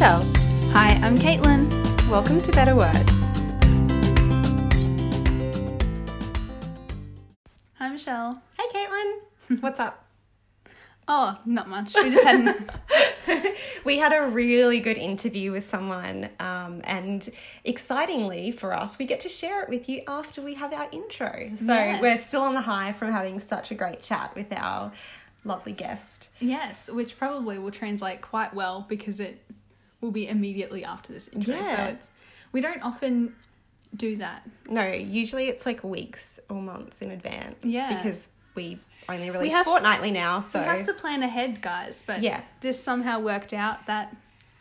Michelle. Hi, I'm Caitlin. Welcome to Better Words. Hi, Michelle. Hey, Caitlin. What's up? Oh, not much. We just had an, We had a really good interview with someone, um, and excitingly for us, we get to share it with you after we have our intro. So Yes. we're still on the high from having such a great chat with our lovely guest. yes, which probably will translate quite well because it will be immediately after this intro. So it's we don't often do that. No, usually it's like weeks or months in advance. Yeah. Because we only release we have to- fortnightly now, so We have to plan ahead, guys. But Yeah. this somehow worked out that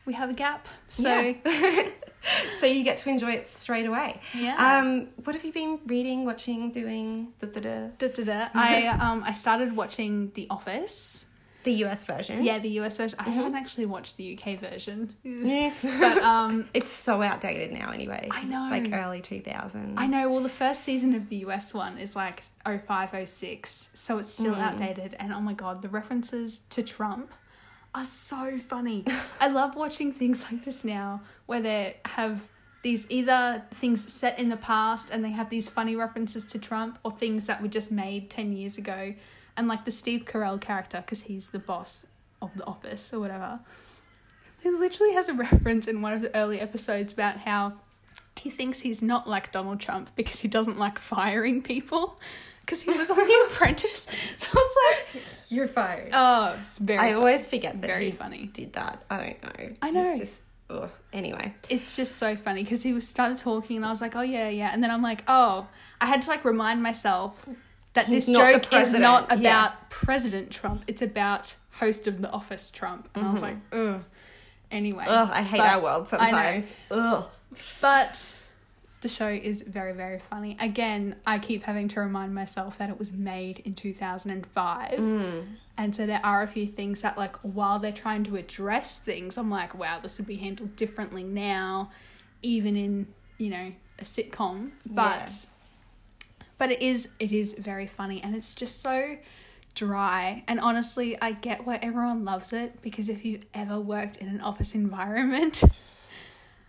we have a gap. So Yeah. so you get to enjoy it straight away. Yeah. Um, what have you been reading, watching, doing? Da, da, da? da, da, da. I um I started watching The Office. The US version. Yeah, the US version. I haven't actually watched the UK version. Yeah. But um it's so outdated now, anyway. I know. It's like early 2000s. I know. Well, the first season of the US one is like 05, 06, so it's still outdated. And oh my god, the references to Trump are so funny. I love watching things like this now, where they have these either things set in the past and they have these funny references to Trump, or things that were just made ten years ago, and like the Steve Carell character, because he's the boss of the office or whatever. He literally has a reference in one of the early episodes about how he thinks he's not like Donald Trump because he doesn't like firing people because he was on The Apprentice. So it's like, You're fired. oh, it's very. I fu- always forget that very he funny. did that. I don't know. I know. It's just, ugh. Anyway. It's just so funny because he was started talking and I was like, oh yeah, yeah, and then I'm like, oh, I had to like remind myself that He's this not the joke is not about yeah. President Trump. It's about host of the office Trump, and I was like, ugh. Anyway, Mm-hmm. Ugh, I hate But our world sometimes. Ugh. But the show is very, very funny. Again, I keep having to remind myself that it was made in 2005. Mm. And so there are a few things that, like, while they're trying to address things, I'm like, wow, this would be handled differently now, even in, you know, a sitcom. But. But it is it is very funny and it's just so dry. And honestly, I get why everyone loves it because if you've ever worked in an office environment,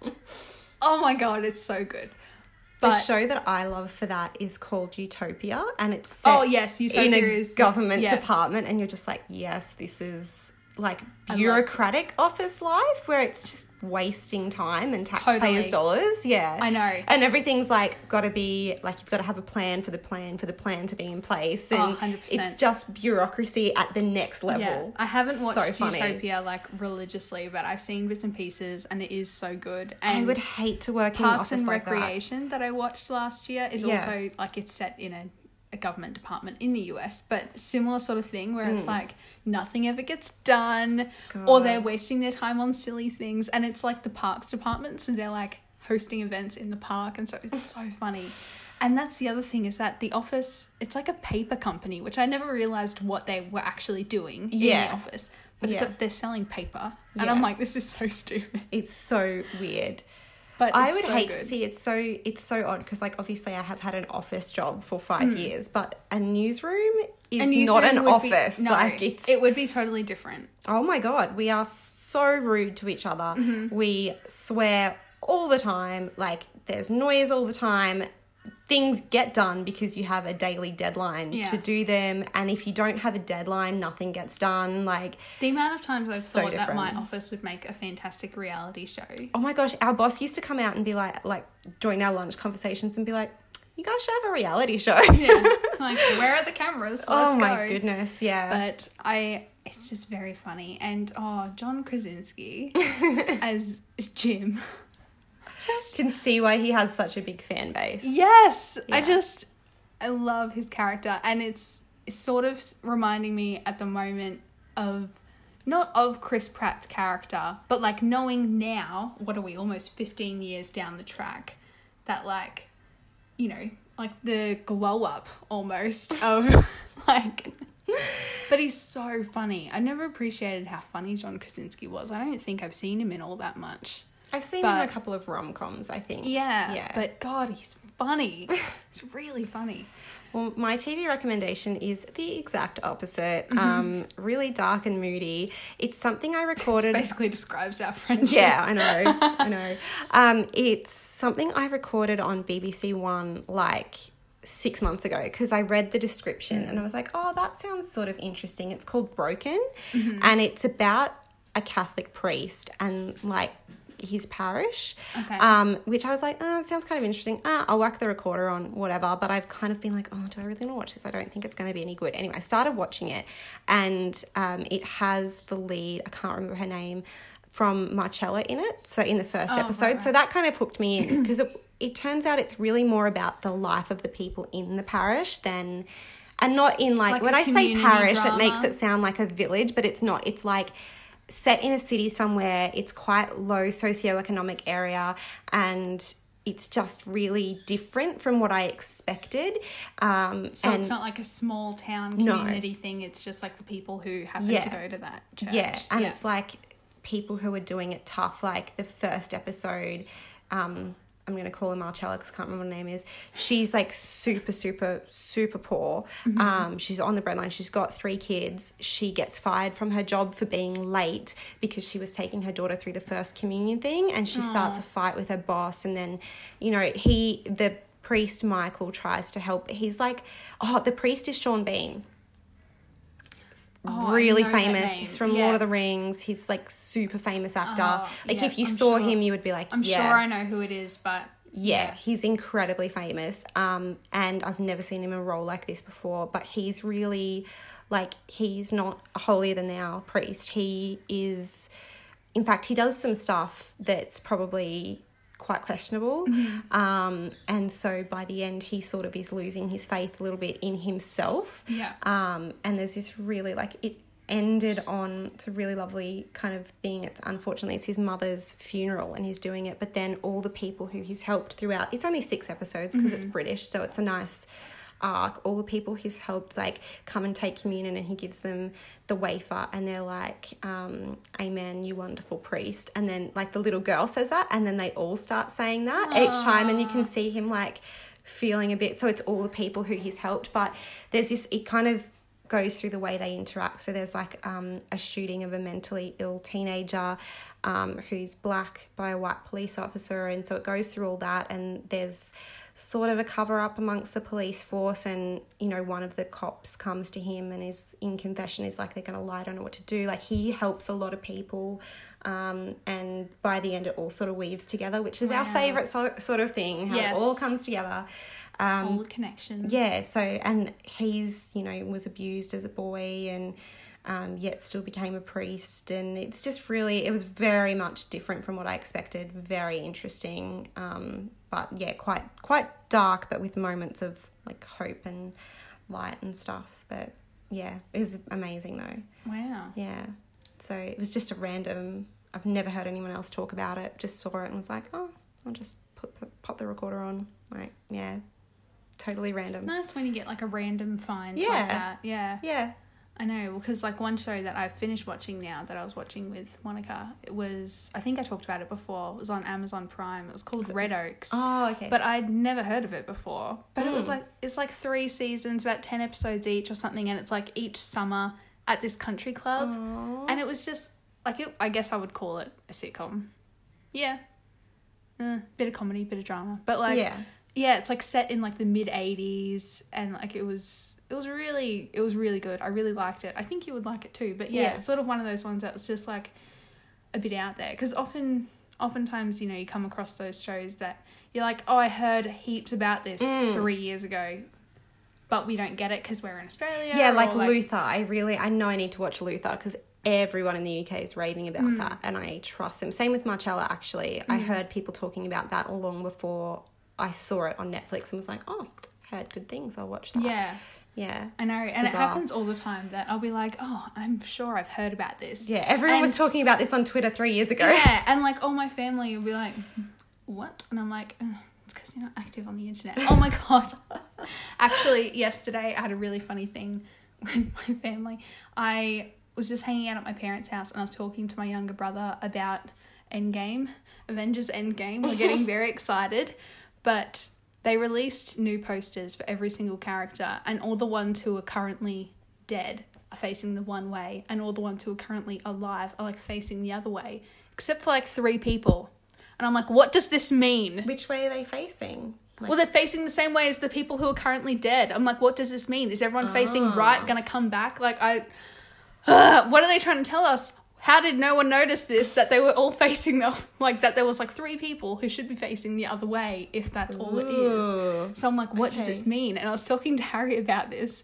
oh my god, it's so good. The show that I love for that is called Utopia, and it's oh, set oh yes, Utopia in a is government yeah. department, and you're just like, yes, this is like bureaucratic office life where it's just wasting time and taxpayers' Totally. dollars. Yeah, I know. And everything's like got to be like you've got to have a plan for the plan for the plan to be in place, oh, and Oh, 100%. it's just bureaucracy at the next level. Yeah, I haven't So watched funny. Utopia like religiously, but I've seen bits and pieces, and it is so good. I would hate to work in an Parks office and like that. Recreation that. I watched last year is Yeah. also like it's set in a, a government department in the US, but similar sort of thing where it's like nothing ever gets done or Hmm. They're wasting their time on silly things and it's like the parks department so they're like hosting events in the park and so it's so funny. And that's the other thing is that the office it's like a paper company, which I never realized what they were actually doing in the office. But Yeah. it's they're selling paper. And Yeah. I'm like, this is so stupid. It's so weird. But I would so hate to see it's so it's so odd because like obviously I have had an office job for five Hmm. years, but a newsroom is A not an would be- office. no, like it's it would be totally different. oh my god, we are so rude to each other. Mm-hmm. We swear all the time. Like there's noise all the time. Things get done because you have a daily deadline Yeah. to do them, and if you don't have a deadline, nothing gets done. Like The amount of times I've So thought that my office would make a fantastic reality show. oh my gosh, our boss used to come out and be like, like during our lunch conversations and be like, "You guys should have a reality show." Yeah, like where are the cameras? Oh Let's oh my go. goodness, yeah. But I, it's just very funny, and oh, John Krasinski as Jim. Can see why he has such a big fan base. Yes, I just I love his character, and it's, it's sort of reminding me at the moment of not of Chris Pratt's character, but like knowing now, what are we almost fifteen years down the track, that like, you know, like the glow up almost of like. But he's so funny. I never appreciated how funny John Krasinski was. I don't think I've seen him in all that much. I've seen him in a couple of rom coms, I think. Yeah, Yeah. but God, he's funny. It's really funny. Well, my TV recommendation is the exact opposite. Mm-hmm. Um, really dark and moody. It's something I recorded. Basically describes our friendship. Yeah, I know. I know. Um, it's something I recorded on BBC One like six months ago because I read the description and I was like, oh, that sounds sort of interesting. It's called Broken and it's about a Catholic priest and like his parish. Okay. Um, which I was like, oh, it sounds kind of interesting. Ah, I'll whack the recorder on, whatever. But I've kind of been like, oh, do I really want to watch this? I don't think it's going to be any good. Anyway, I started watching it, and um, it has the lead. I can't remember her name from Marcella in it. So in the first Oh, episode, right, so that kind of hooked me in because it, it turns out it's really more about the life of the people in the parish than. And not in like, Like when I say parish, it makes it sound like a village, but it's not. It's like set in a city somewhere. It's quite low socioeconomic area and it's just really different from what I expected. Um, So it's not like a small town No. community thing. It's just like the people who happen Yeah. to go to that church. yeah, and it's like people who are doing it tough. Like the first episode, um, I'm gonna call her Marcella because I can't remember what her name is. She's like super, super, super poor. Mm-hmm. Um, she's on the breadline. She's got three kids. She gets fired from her job for being late because she was taking her daughter through the first communion thing, and she starts a fight with her boss. And then, you know, he the priest Michael tries to help. He's like, oh, the priest is Sean Bean Oh, really famous. He's from Yeah. Lord of the Rings. He's like super famous actor. Oh, like yeah, if you I'm saw sure. him, you would be like, I'm yes. sure I know who it is, but Yeah, he's incredibly famous. Um, and I've never seen him in a role like this before. But he's really like he's not a holier than thou priest. He is, in fact, he does some stuff that's probably quite questionable. Mm-hmm. Um, and so by the end, he sort of is losing his faith a little bit in himself. Yeah. Um, and there's this really like it ended on it's a really lovely kind of thing. It's unfortunately it's his mother's funeral and he's doing it, but then all the people who he's helped throughout. It's only six episodes because it's British, so it's a nice arc. All the people he's helped like come and take communion, and he gives them the wafer, and they're like, um, "Amen, you wonderful priest." And then like the little girl says that, and then they all start saying that each time, and you can see him like feeling a bit. So it's all the people who he's helped, but there's this. It kind of goes through the way they interact. So there's like um, a shooting of a mentally ill teenager um, who's black by a white police officer, and so it goes through all that. And there's sort of a cover up amongst the police force, and you know one of the cops comes to him and is in confession is like they're going to lie, don't know what to do. Like he helps a lot of people, um, and by the end it all sort of weaves together, which is our favorite so- sort of thing. How Yes. it all comes together. Um, all the connections. yeah, so and he's you know was abused as a boy and um, yet still became a priest, and it's just really it was very much different from what I expected. Very interesting, um, but yeah, quite quite dark, but with moments of like hope and light and stuff. But yeah, it was amazing though. Wow. Yeah, so it was just a random. I've never heard anyone else talk about it. Just saw it and was like, oh, I'll just put pop the recorder on. Like yeah, totally random. Nice when you get like a random find Yeah. like that. Yeah. Yeah. I know because like one show that I've finished watching now that I was watching with Monica, it was I think I talked about it before. It was on Amazon Prime. It was called Red Oaks. Oh, okay. But I'd never heard of it before. But it was Mm. like it's like three seasons, about ten episodes each or something, and it's like each summer at this country club. Aw. And it was just like it, I guess I would call it a sitcom. Yeah. Uh, bit of comedy, bit of drama. But like yeah. yeah, it's like set in like the mid '80s, and like it was it was really it was really good. I really liked it. I think you would like it too. But yeah, Yeah. it's sort of one of those ones that was just like a bit out there because often oftentimes you know you come across those shows that you're like oh I heard heaps about this Mm. three years ago, but we don't get it because we're in Australia. Yeah, or, like, Luther. I really, I know I need to watch Luther because everyone in the UK is raving about Mm. that, and I trust them. Same with Marcella. Actually, I heard people talking about that long before I saw it on Netflix and was like, oh, heard good things. I'll watch that. Yeah, Yeah. I know, and it happens all the time that I'll be like, oh, I'm sure I've heard about this. Yeah. Everyone was talking about this on Twitter three years ago. Yeah, and like all my family will be like, "What?" And I'm like, "Ugh, "It's because you're not active on the internet." oh my god! Actually, yesterday I had a really funny thing with my family. I was just hanging out at my parents' house, and I was talking to my younger brother about Endgame, Avengers Endgame. We're getting very excited, but they released new posters for every single character, and all the ones who are currently dead are facing the one way, and all the ones who are currently alive are like facing the other way, except for like three people. And I'm like, what does this mean? Which way are they facing? Like, Well, they're facing the same way as the people who are currently dead. I'm like, what does this mean? Is everyone facing Ah. right, gonna come back? Like, I. Ugh, what are they trying to tell us? How did no one notice this? That they were all facing the like that there was like three people who should be facing the other way if that's all it is. So I'm like, what does this mean? And I was talking to Harry about this,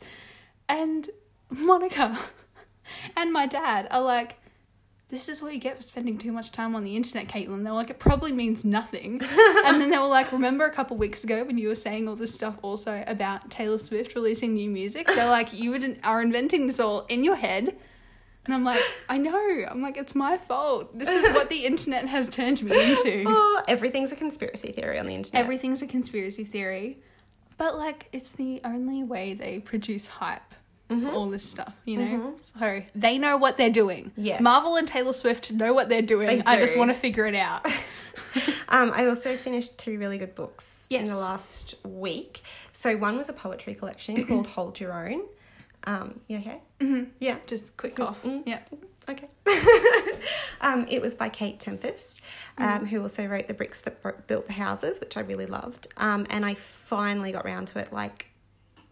and Monica and my dad are like, this is what you get for spending too much time on the internet, Caitlin. They're like, it probably means nothing. and then they were like, remember a couple weeks ago when you were saying all this stuff also about Taylor Swift releasing new music? They're like, you are inventing this all in your head. And I'm like, I know. I'm like, it's my fault. This is what the internet has turned me into. Oh, everything's a conspiracy theory on the internet. Everything's a conspiracy theory. But like it's the only way they produce hype Mm-hmm. for all this stuff, you know? So they know what they're doing. Yes. Marvel and Taylor Swift know what they're doing. They I just want to figure it out. Um, I also finished two really good books in the last week. So one was a poetry collection called Hold Your Own. Um, you okay? Mm-hmm. Yeah. just quick off. Mm. Yeah. Okay. um, it was by Kate Tempest, um, who also wrote The Bricks That Bro- Built the Houses, which I really loved. Um, and I finally got round to it like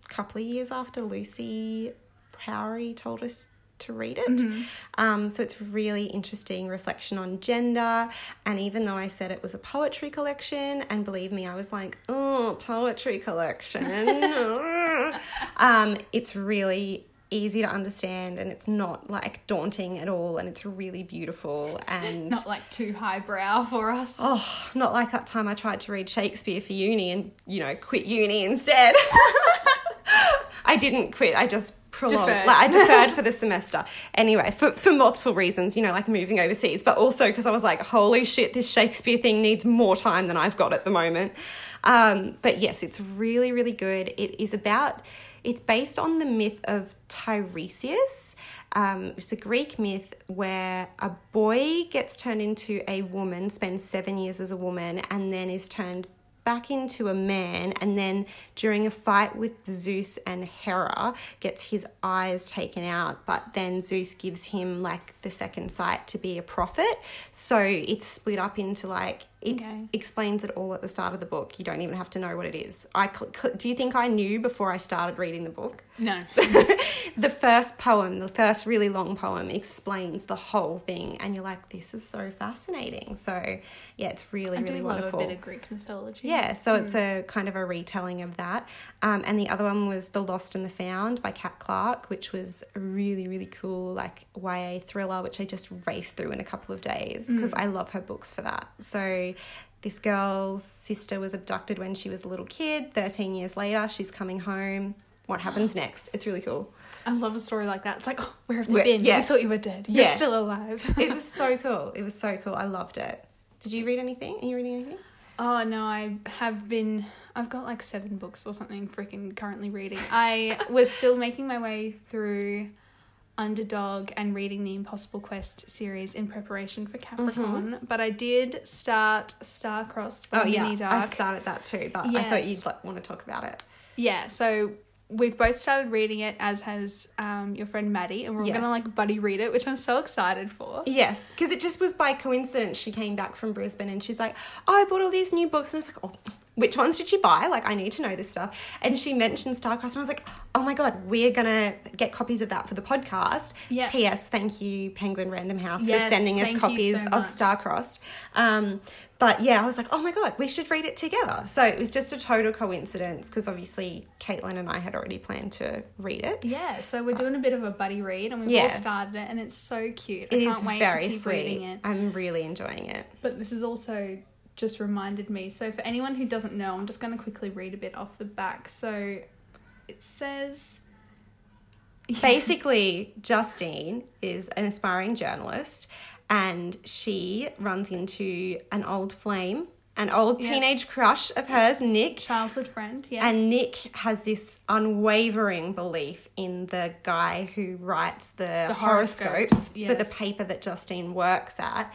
a couple of years after Lucy Powrie told us to read it. Um, so it's really interesting reflection on gender. And even though I said it was a poetry collection, and believe me, I was like, oh, poetry collection. um, it's really easy to understand and it's not like daunting at all and it's really beautiful and Not like too highbrow for us. oh not like that time I tried to read Shakespeare for uni and you know quit uni instead I didn't quit I just prolonged Deferred. like I deferred for the semester anyway for, for multiple reasons you know like moving overseas but also because I was like holy shit this Shakespeare thing needs more time than I've got at the moment um, but yes it's really really good it is about it's based on the myth of Tiresias. Um, it's a Greek myth where a boy gets turned into a woman, spends seven years as a woman, and then is turned back into a man and then during a fight with Zeus and Hera gets his eyes taken out. But then Zeus gives him like the second sight to be a prophet. So it's split up into like it Okay. explains it all at the start of the book you don't even have to know what it is I cl- cl- do you think I knew before I started reading the book No. the first poem, the first really long poem, explains the whole thing, and you're like, this is so fascinating. So, yeah, it's really, I really do love wonderful. a bit of Greek mythology. Yeah, so it's a kind of a retelling of that. Um, and the other one was The Lost and the Found by Cat Clarke, which was a really, really cool, like YA thriller, which I just raced through in a couple of days because I love her books for that. So this girl's sister was abducted when she was a little kid. 13 years later, she's coming home. What happens next? It's really cool. I love a story like that. It's like, oh, where have they Where- been? yeah. We thought you were dead. You're still alive. It was so cool. It was so cool. I loved it. Did you read anything? Are you reading anything? Oh no, I have been. I've got like seven books or something freaking currently reading. I was still making my way through Underdog and reading the Impossible Quest series in preparation for Capricorn, but I did start Star-Crossed by Oh yeah, Darke. I've started that too, but I thought you'd like, want to talk about it. Yeah, so we've both started reading it, as has um, your friend Maddie, and we're Yes. gonna like buddy read it, which I'm so excited for. Yes, because it just was by coincidence. She came back from Brisbane and she's like, "Oh, I bought all these new books," and I was like, "Oh." Which ones did you buy? Like, I need to know this stuff. And she mentioned Starcross, and I was like, oh my God, we're gonna get copies of that for the podcast. Yeah. P.S. Thank you, Penguin Random House, Yes, for sending us copies so of much. Starcrossed. Um, but yeah, I was like, oh my God, we should read it together. So it was just a total coincidence because obviously Caitlin and I had already planned to read it. Yeah, so we're doing a bit of a buddy read, and we've all started it, and it's so cute. I It can't is wait very to keep sweet. reading it. I'm really enjoying it. But this is also just reminded me. So, for anyone who doesn't know, I'm just going to quickly read a bit off the back. So, it says. Basically, Justine is an aspiring journalist and she runs into an old flame, an old Yes. teenage crush of hers, Nick. Childhood friend, yes. And Nick has this unwavering belief in the guy who writes the, The horoscopes, horoscopes, for the paper that Justine works at.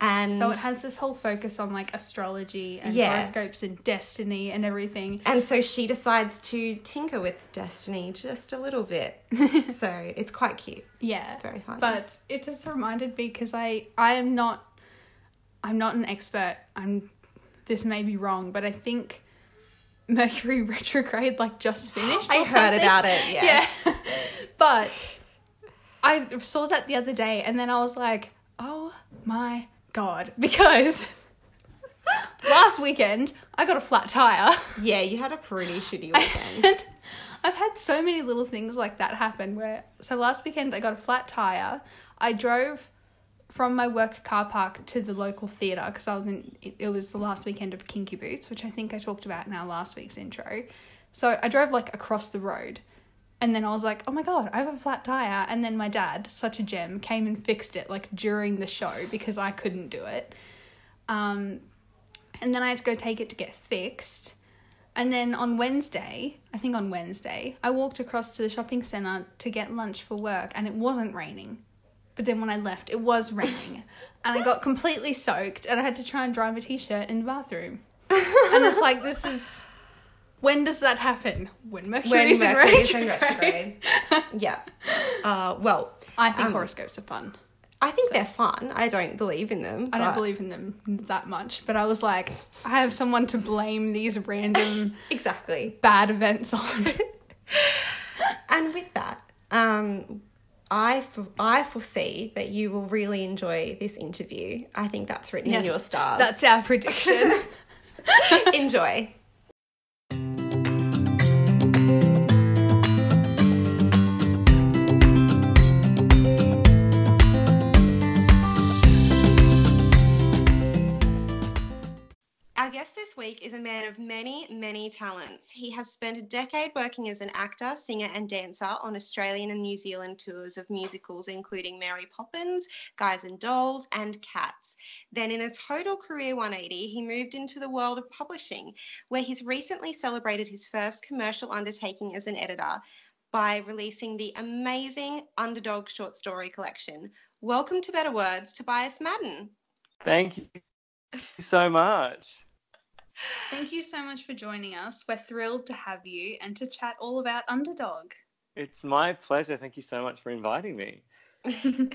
And So it has this whole focus on like astrology and Yeah. horoscopes and destiny and everything. and so she decides to tinker with destiny just a little bit. so it's quite cute. Yeah. Very fun But it just reminded me because I I am not I'm not an expert. I'm this may be wrong, but I think Mercury retrograde like just finished. I heard something. about it, yeah. Yeah. but I saw that the other day and then I was like, "Oh my god." Because last weekend I got a flat tire. Yeah, you had a pretty shitty weekend. I've had so many little things like that happen where so last weekend I got a flat tire. I drove from my work car park to the local theatre because I was in it, it was the last weekend of Kinky Boots, which I think I talked about in our last week's intro. So I drove like across the road and then I was like, "Oh my god, I have a flat tire." And then my dad, such a gem, came and fixed it like during the show because I couldn't do it. Um and then I had to go take it to get fixed. And then on Wednesday, I think on Wednesday, I walked across to the shopping centre to get lunch for work and it wasn't raining. But then when I left, it was raining. and I got completely soaked and I had to try and dry my t shirt in the bathroom. and it's like, this is. When does that happen? When Mercury's when Mercury's in retrograde. yeah. Uh, well, I think Um, horoscopes are fun. I think they're fun. I don't believe in them. I don't believe in them that much, but I was like, I have someone to blame these random Exactly. bad events on. And with that, um, I, f- I foresee that you will really enjoy this interview. I think that's written in your stars. That's our prediction. enjoy. Guest this week is a man of many, many talents. He has spent a decade working as an actor, singer, and dancer on Australian and New Zealand tours of musicals, including Mary Poppins, Guys and Dolls, and Cats. Then, in a total career 180, he moved into the world of publishing, where he's recently celebrated his first commercial undertaking as an editor by releasing the amazing Underdog short story collection. Welcome to Better Words, Tobias Madden. Thank you so much. Thank you so much for joining us. We're thrilled to have you and to chat all about Underdog. It's my pleasure. Thank you so much for inviting me.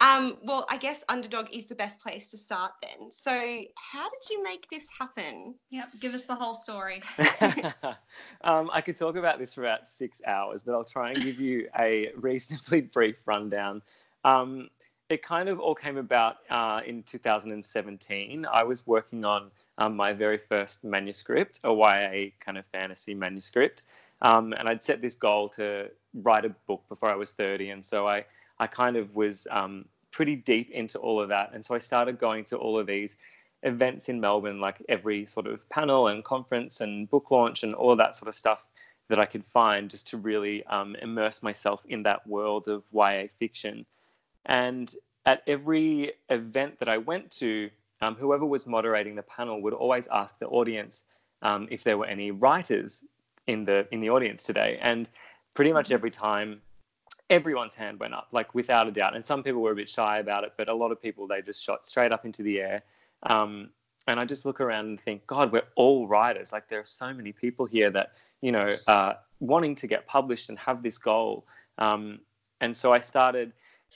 um, well, I guess Underdog is the best place to start then. So, how did you make this happen? Yep, give us the whole story. um, I could talk about this for about six hours, but I'll try and give you a reasonably brief rundown. Um, it kind of all came about uh, in 2017. I was working on um, my very first manuscript, a YA kind of fantasy manuscript, um, and I'd set this goal to write a book before I was 30, and so I I kind of was um, pretty deep into all of that, and so I started going to all of these events in Melbourne, like every sort of panel and conference and book launch and all that sort of stuff that I could find, just to really um, immerse myself in that world of YA fiction. And at every event that I went to, um, whoever was moderating the panel would always ask the audience um, if there were any writers in the in the audience today, and pretty much every time, everyone's hand went up, like without a doubt. And some people were a bit shy about it, but a lot of people they just shot straight up into the air. Um, and I just look around and think, God, we're all writers. Like there are so many people here that you know uh, wanting to get published and have this goal. Um, and so I started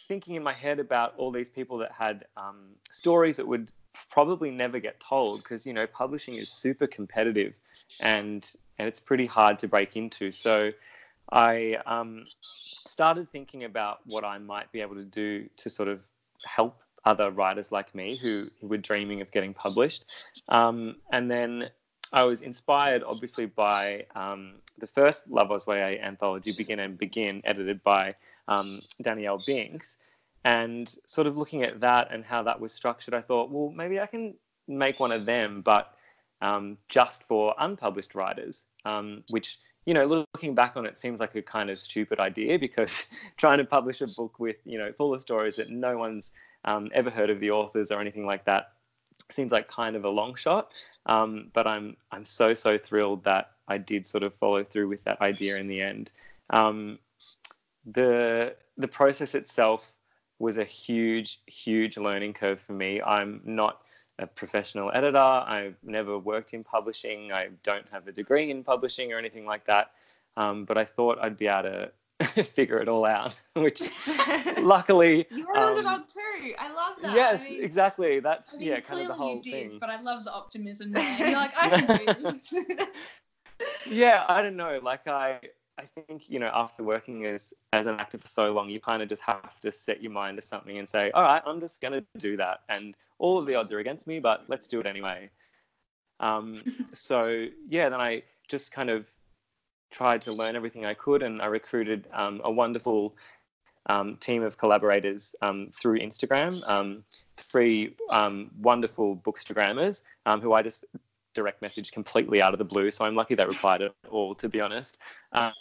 thinking in my head about all these people that had um, stories that would probably never get told because you know publishing is super competitive and and it's pretty hard to break into so i um, started thinking about what i might be able to do to sort of help other writers like me who, were dreaming of getting published um, and then i was inspired obviously by um, the first love Oz YA anthology begin end begin edited by um, Danielle Binks. And sort of looking at that and how that was structured, I thought, well, maybe I can make one of them, but um, just for unpublished writers, um, which, you know, looking back on it seems like a kind of stupid idea because trying to publish a book with, you know, full of stories that no one's um, ever heard of the authors or anything like that seems like kind of a long shot. Um, but I'm, I'm so, so thrilled that I did sort of follow through with that idea in the end. Um, the the process itself was a huge, huge learning curve for me. I'm not a professional editor. I've never worked in publishing. I don't have a degree in publishing or anything like that. Um, but I thought I'd be able to figure it all out, which luckily you're an underdog too. I love that. Yes, I mean- exactly. That's I mean, yeah, kind of the whole you did, thing. but I love the optimism there. You're like, I can do this. yeah i don't know like i i think you know after working as as an actor for so long you kind of just have to set your mind to something and say all right i'm just going to do that. And all of the odds are against me but let's do it anyway. Um, so yeah then i just kind of tried to learn everything i could and i recruited um, a wonderful um, team of collaborators um, through instagram um, three um, wonderful bookstagrammers um, who i just direct message completely out of the blue. So I'm lucky they replied at all, to be honest.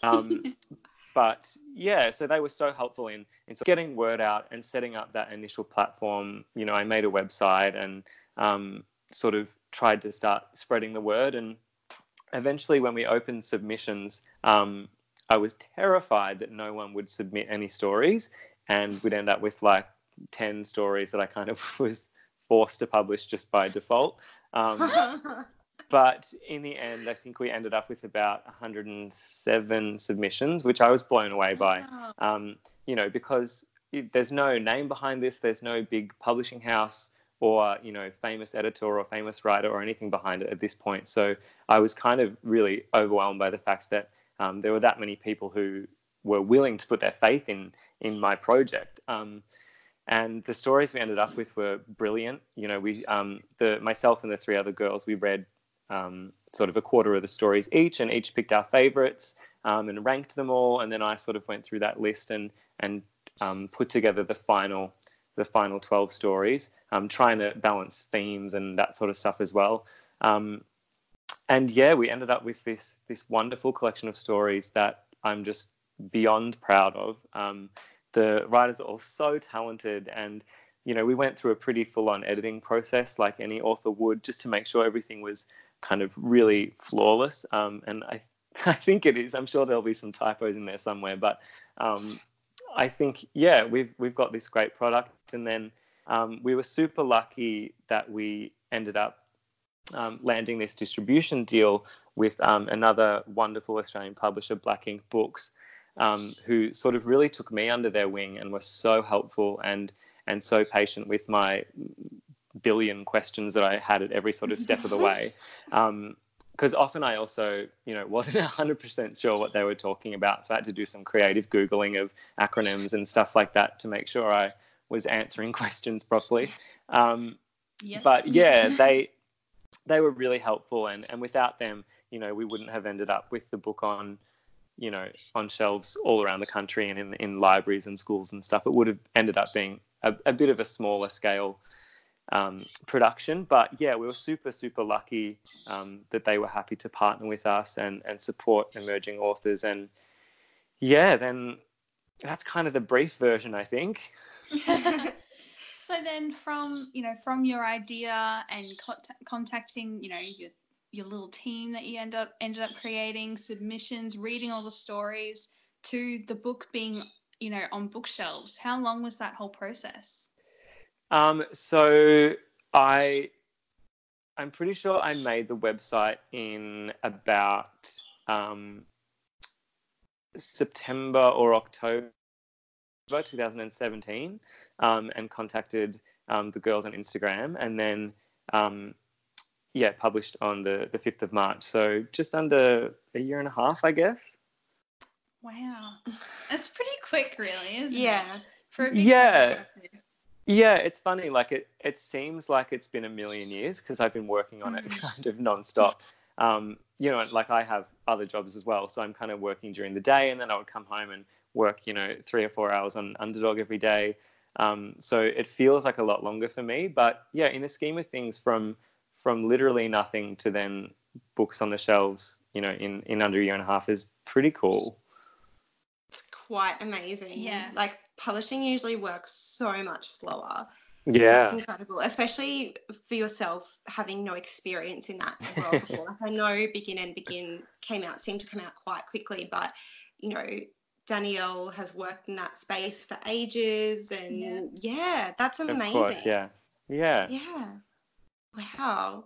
Um, but yeah, so they were so helpful in, in sort of getting word out and setting up that initial platform. You know, I made a website and um, sort of tried to start spreading the word. And eventually, when we opened submissions, um, I was terrified that no one would submit any stories and we'd end up with like 10 stories that I kind of was forced to publish just by default. Um, but in the end, I think we ended up with about 107 submissions, which I was blown away by. Um, you know, because there's no name behind this, there's no big publishing house or you know famous editor or famous writer or anything behind it at this point. So I was kind of really overwhelmed by the fact that um, there were that many people who were willing to put their faith in in my project. Um, and the stories we ended up with were brilliant. You know, we um, the myself and the three other girls we read um, sort of a quarter of the stories each, and each picked our favorites um, and ranked them all. And then I sort of went through that list and and um, put together the final the final twelve stories, um, trying to balance themes and that sort of stuff as well. Um, and yeah, we ended up with this this wonderful collection of stories that I'm just beyond proud of. Um, the writers are all so talented and you know we went through a pretty full on editing process like any author would just to make sure everything was kind of really flawless um, and I, I think it is i'm sure there'll be some typos in there somewhere but um, i think yeah we've we've got this great product and then um, we were super lucky that we ended up um, landing this distribution deal with um, another wonderful australian publisher Black Inc. Books um, who sort of really took me under their wing and were so helpful and and so patient with my billion questions that I had at every sort of step of the way. Because often I also, you know, wasn't hundred percent sure what they were talking about, so I had to do some creative googling of acronyms and stuff like that to make sure I was answering questions properly. Um, Yes. but yeah, they they were really helpful, and and without them, you know, we wouldn't have ended up with the book on you know, on shelves all around the country and in, in libraries and schools and stuff. It would have ended up being a, a bit of a smaller scale um, production. But yeah, we were super, super lucky um, that they were happy to partner with us and, and support emerging authors. And yeah, then that's kind of the brief version, I think. so then from you know from your idea and contact, contacting you know your your little team that you end up ended up creating submissions reading all the stories to the book being you know on bookshelves how long was that whole process Um, so I, I'm pretty sure I made the website in about um, September or October 2017, um, and contacted um, the girls on Instagram, and then um, yeah, published on the the 5th of March. So just under a year and a half, I guess. wow that's pretty quick really isn't yeah. it for a big Yeah. Project like this. Yeah, it's funny. Like it, it seems like it's been a million years because I've been working on it Mm. kind of nonstop. Um, you know, like I have other jobs as well, so I'm kind of working during the day, and then I would come home and work, you know, three or four hours on Underdog every day. Um, so it feels like a lot longer for me. But yeah, in the scheme of things, from from literally nothing to then books on the shelves, you know, in in under a year and a half is pretty cool. It's quite amazing. Yeah. Like publishing usually works so much slower. Yeah. It's incredible, especially for yourself having no experience in that world before. Like I know Begin End Begin came out, seemed to come out quite quickly, but you know, Danielle has worked in that space for ages, and Yeah. yeah, that's amazing. Of course, yeah, yeah. Yeah. Wow.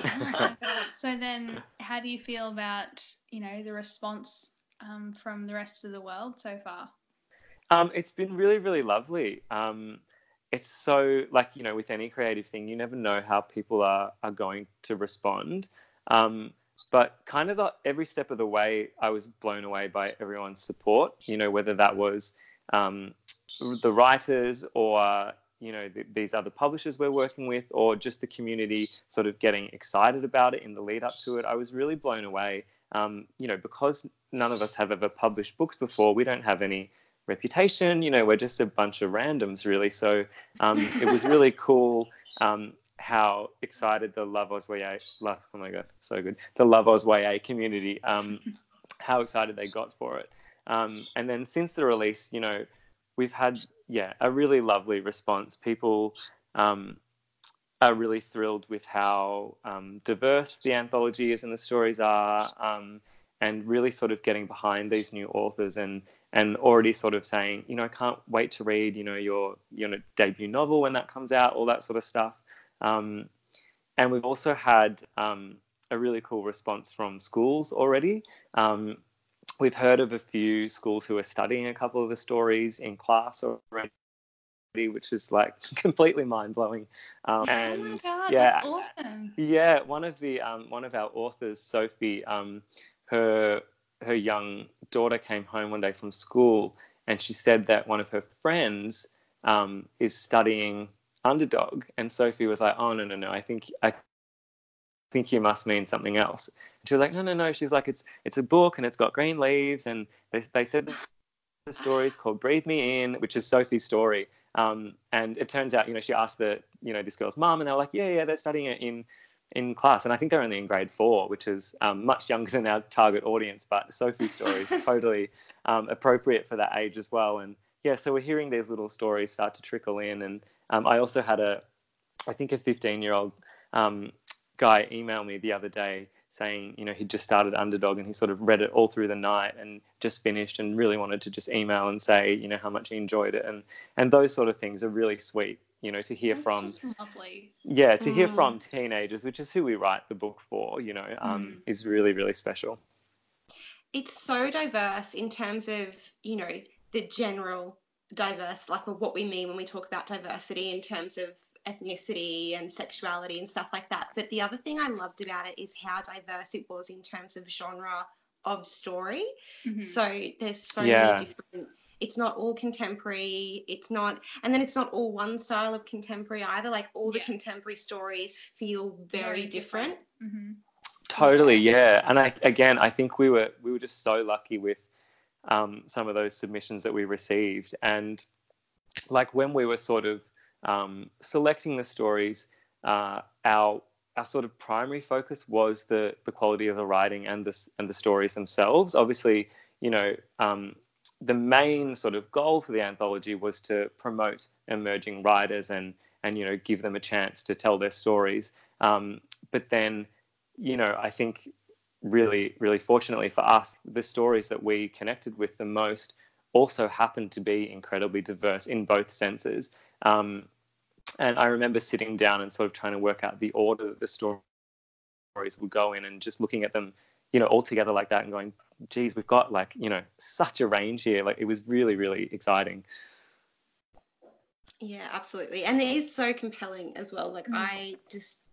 so then, how do you feel about you know the response um, from the rest of the world so far? Um, it's been really, really lovely. Um, it's so like you know, with any creative thing, you never know how people are are going to respond. Um, but kind of the, every step of the way, I was blown away by everyone's support. You know, whether that was um, the writers or you know th- these other publishers we're working with, or just the community sort of getting excited about it in the lead up to it. I was really blown away. Um, you know, because none of us have ever published books before, we don't have any reputation. You know, we're just a bunch of randoms, really. So um, it was really cool um, how excited the Love Oz YA, love, oh my god, so good, the Love Oz YA community, um, how excited they got for it. Um, and then since the release, you know, we've had yeah a really lovely response. People um, are really thrilled with how um, diverse the anthology is and the stories are, um, and really sort of getting behind these new authors and and already sort of saying, you know, I can't wait to read, you know, your your debut novel when that comes out, all that sort of stuff. Um, and we've also had um, a really cool response from schools already. Um, we've heard of a few schools who are studying a couple of the stories in class already, which is like completely mind blowing. Um, and oh my god, yeah, that's awesome! yeah, one of the um, one of our authors, Sophie, um, her her young daughter came home one day from school, and she said that one of her friends um, is studying underdog, and Sophie was like, "Oh no, no, no! I think I think you must mean something else." And she was like, "No, no, no." She was like, "It's it's a book, and it's got green leaves, and they they said the story is called Breathe Me In, which is Sophie's story." Um, and it turns out, you know, she asked the, you know, this girl's mum, and they were like, "Yeah, yeah, they're studying it in in class." And I think they're only in grade four, which is um, much younger than our target audience. But Sophie's story is totally um, appropriate for that age as well. And yeah, so we're hearing these little stories start to trickle in. And um, I also had a, I think a 15 year old um, guy email me the other day saying, you know, he'd just started Underdog and he sort of read it all through the night and just finished and really wanted to just email and say, you know, how much he enjoyed it. And, and those sort of things are really sweet, you know, to hear That's from. lovely. Yeah, to hear Mm. from teenagers, which is who we write the book for, you know, um, is really, really special. it's so diverse in terms of you know the general diverse like what we mean when we talk about diversity in terms of ethnicity and sexuality and stuff like that but the other thing i loved about it is how diverse it was in terms of genre of story Mhm. so there's so Yeah. many different it's not all contemporary it's not and then it's not all one style of contemporary either like all the Yeah. contemporary stories feel very, different, Mhm. Totally, yeah. And I, again, I think we were we were just so lucky with um, some of those submissions that we received, and like when we were sort of um, selecting the stories, uh, our our sort of primary focus was the the quality of the writing and the and the stories themselves. Obviously, you know, um, the main sort of goal for the anthology was to promote emerging writers and and you know give them a chance to tell their stories. Um, but then you know, I think really, really fortunately for us, the stories that we connected with the most also happened to be incredibly diverse in both senses. Um, and I remember sitting down and sort of trying to work out the order that the stories would go in and just looking at them, you know, all together like that and going, geez, we've got like, you know, such a range here. Like it was really, really exciting. Yeah, absolutely. And it is so compelling as well. Like Mm. I just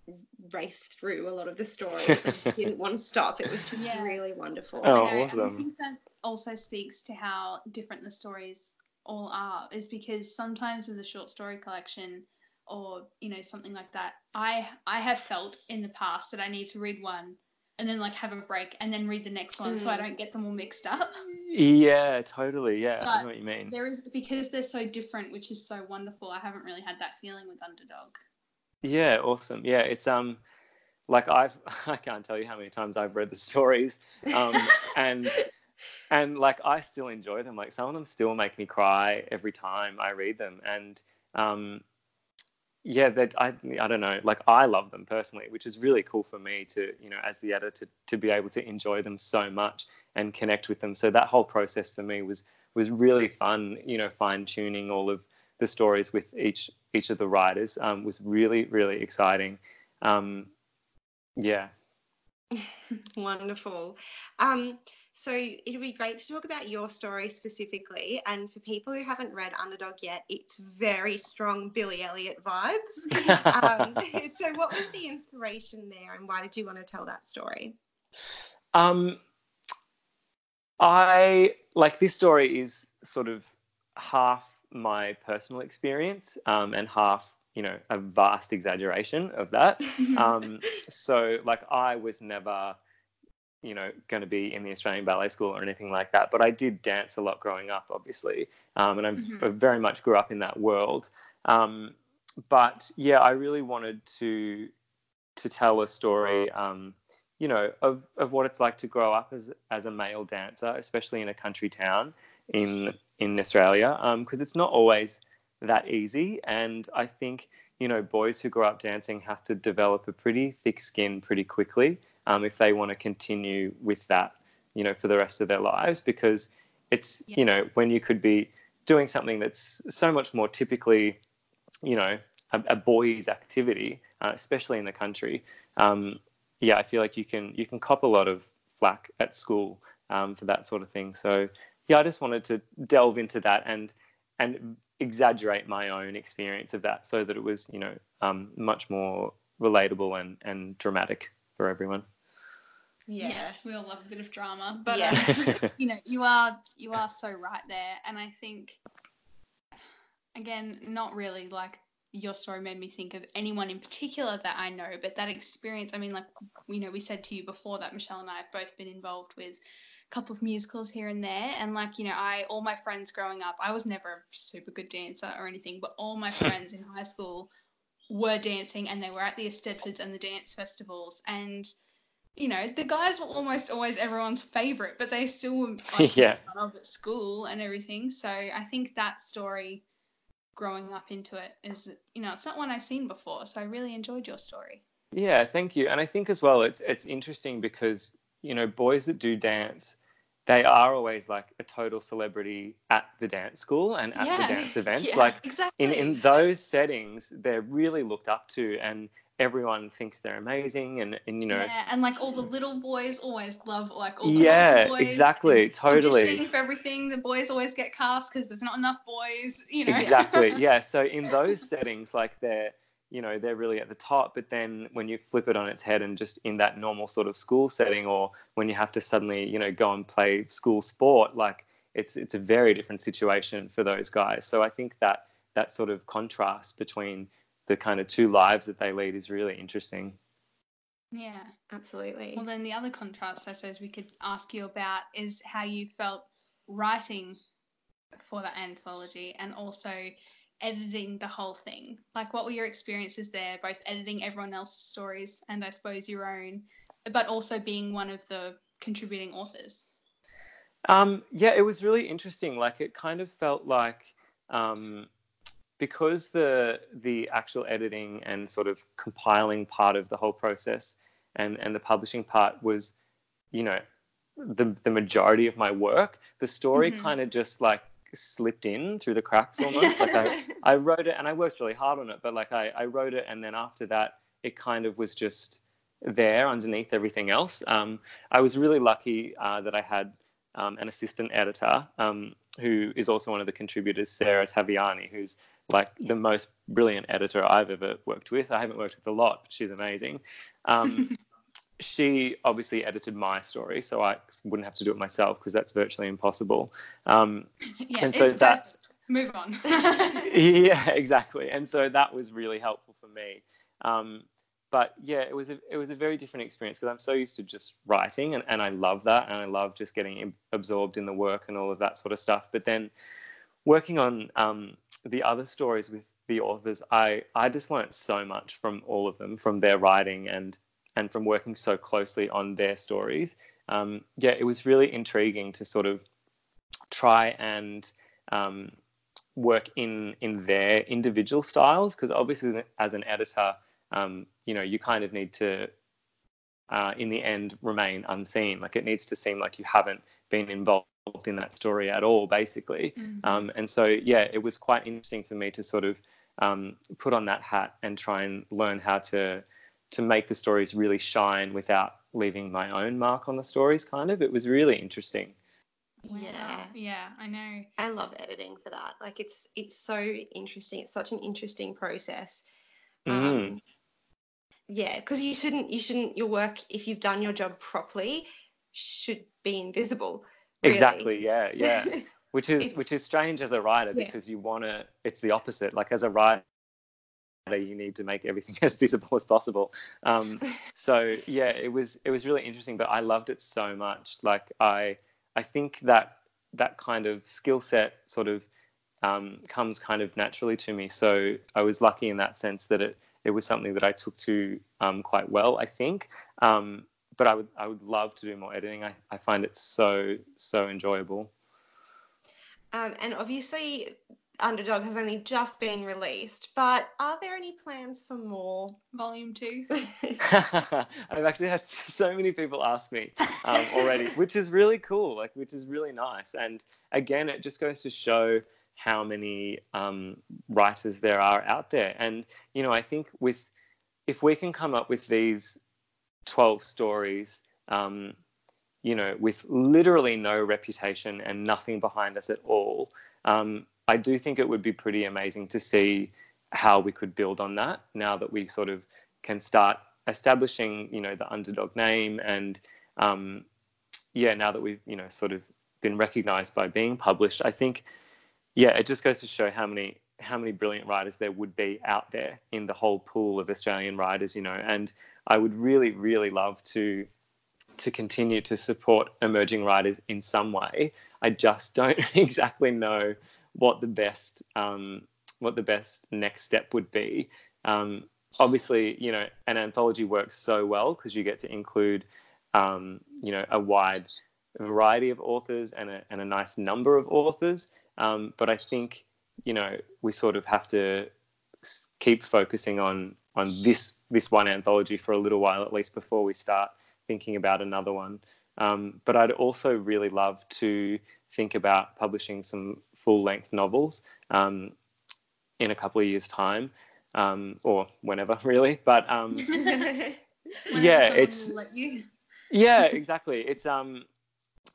raced through a lot of the stories. I just didn't want to stop. It was just Yeah. really wonderful. Oh, I know, and I awesome. think that also speaks to how different the stories all are, is because sometimes with a short story collection or you know something like that, I I have felt in the past that I need to read one and then like have a break and then read the next one so I Mm. don't get them all mixed up. Yeah, totally. Yeah, I know what you mean. There is because they're so different, which is so wonderful. I haven't really had that feeling with Underdog. Yeah, awesome. Yeah, it's um like I've I can't tell you how many times I've read the stories. Um and and like I still enjoy them. Like some of them still make me cry every time I read them. And um yeah, that I I don't know, like I love them personally, which is really cool for me to you know as the editor to, to be able to enjoy them so much and connect with them. So that whole process for me was was really fun. You know, fine tuning all of the stories with each each of the writers um, was really really exciting. Um, yeah. Wonderful. Um, so it'd be great to talk about your story specifically. And for people who haven't read Underdog yet, it's very strong Billy Elliot vibes. um, so, what was the inspiration there, and why did you want to tell that story? Um, I like this story is sort of half my personal experience um, and half you know a vast exaggeration of that um, so like i was never you know going to be in the australian ballet school or anything like that but i did dance a lot growing up obviously um, and mm-hmm. i very much grew up in that world um, but yeah i really wanted to to tell a story um, you know of, of what it's like to grow up as as a male dancer especially in a country town in in Australia because um, it's not always that easy. And I think you know boys who grow up dancing have to develop a pretty thick skin pretty quickly um, if they want to continue with that you know for the rest of their lives because it's yeah. you know when you could be doing something that's so much more typically you know a, a boy's activity uh, especially in the country um, yeah i feel like you can you can cop a lot of flack at school um, for that sort of thing so yeah, I just wanted to delve into that and and exaggerate my own experience of that so that it was you know um, much more relatable and and dramatic for everyone. Yeah. Yes, we all love a bit of drama, but yeah. uh, you know, you are you are so right there, and I think again, not really like your story made me think of anyone in particular that I know, but that experience. I mean, like you know, we said to you before that Michelle and I have both been involved with a couple of musicals here and there. And like, you know, I all my friends growing up, I was never a super good dancer or anything, but all my friends in high school were dancing and they were at the Eisteddfods and the dance festivals and you know, the guys were almost always everyone's favorite, but they still were like, yeah. of at school and everything. So I think that story growing up into it is, you know, it's not one I've seen before. So I really enjoyed your story. Yeah, thank you. And I think as well, it's it's interesting because you know, boys that do dance, they are always like a total celebrity at the dance school and at yeah. the dance events. Yeah, like exactly. in, in those settings, they're really looked up to and everyone thinks they're amazing and, and you know yeah and like all the little boys always love like all the yeah boys. exactly totally. For everything the boys always get cast because there's not enough boys you know? Exactly yeah so in those settings like they're you know they're really at the top but then when you flip it on its head and just in that normal sort of school setting or when you have to suddenly you know go and play school sport like it's it's a very different situation for those guys. So i think that that sort of contrast between the kind of two lives that they lead is really interesting yeah absolutely well then the other contrast i suppose we could ask you about is how you felt writing for the anthology and also editing the whole thing? Like, what were your experiences there, both editing everyone else's stories and I suppose your own, but also being one of the contributing authors? Um, yeah, it was really interesting. Like, it kind of felt like um, because the the actual editing and sort of compiling part of the whole process and and the publishing part was, you know, the the majority of my work. The story mm-hmm. kind of just like slipped in through the cracks almost. like I, I wrote it and I worked really hard on it, but like I, I wrote it and then after that, it kind of was just there underneath everything else. Um, I was really lucky uh, that I had um, an assistant editor um, who is also one of the contributors, Sarah Taviani, who's like the most brilliant editor I've ever worked with. I haven't worked with a lot, but she's amazing. Um, she obviously edited my story, so I wouldn't have to do it myself because that's virtually impossible. Um, yeah, and so that move on. yeah, exactly. And so that was really helpful for me. Um, but yeah, it was a it was a very different experience because I'm so used to just writing, and, and I love that, and I love just getting absorbed in the work and all of that sort of stuff. But then working on um, the other stories with the authors, I I just learned so much from all of them, from their writing and and from working so closely on their stories, um, yeah, it was really intriguing to sort of try and um, work in in their individual styles because obviously as an editor um, you know you kind of need to uh, in the end remain unseen. Like it needs to seem like you haven't been involved in that story at all basically. Mm-hmm. um, and so yeah it was quite interesting for me to sort of um, put on that hat and try and learn how to to make the stories really shine without leaving my own mark on the stories kind of. It was really interesting. Yeah. Yeah. I know. I love editing for that. Like it's it's so interesting. It's such an interesting process. Mm. um, yeah because you shouldn't you shouldn't your work if you've done your job properly should be invisible really. exactly yeah yeah which is which is strange as a writer yeah. because you want to it's the opposite like as a writer you need to make everything as visible as possible um, so yeah it was it was really interesting but i loved it so much like i I think that that kind of skill set sort of um, comes kind of naturally to me. So I was lucky in that sense that it it was something that I took to um, quite well. I think. Um, but I would I would love to do more editing. I, I find it so so enjoyable. Um, and obviously, Underdog has only just been released, but are there any plans for more? Volume two? I've actually had so many people ask me um, already, which is really cool, like, which is really nice. And again, it just goes to show how many um, writers there are out there. And, you know, I think with, if we can come up with these 12 stories, um, you know, with literally no reputation and nothing behind us at all, um, I do think it would be pretty amazing to see how we could build on that now that we sort of can start establishing, you know, the underdog name and um, yeah, now that we've, you know, sort of been recognized by being published, I think, yeah, it just goes to show how many how many brilliant writers there would be out there in the whole pool of Australian writers, you know, and I would really, really love to to continue to support emerging writers in some way. I just don't exactly know what the best um, what the best next step would be. Um, obviously, you know, an anthology works so well because you get to include, um, you know, a wide variety of authors and a, and a nice number of authors. Um, but I think, you know, we sort of have to keep focusing on on this this one anthology for a little while at least before we start thinking about another one. Um, but I'd also really love to think about publishing some full length novels um, in a couple of years' time, um, or whenever really. But um, yeah, it's yeah, exactly. It's um,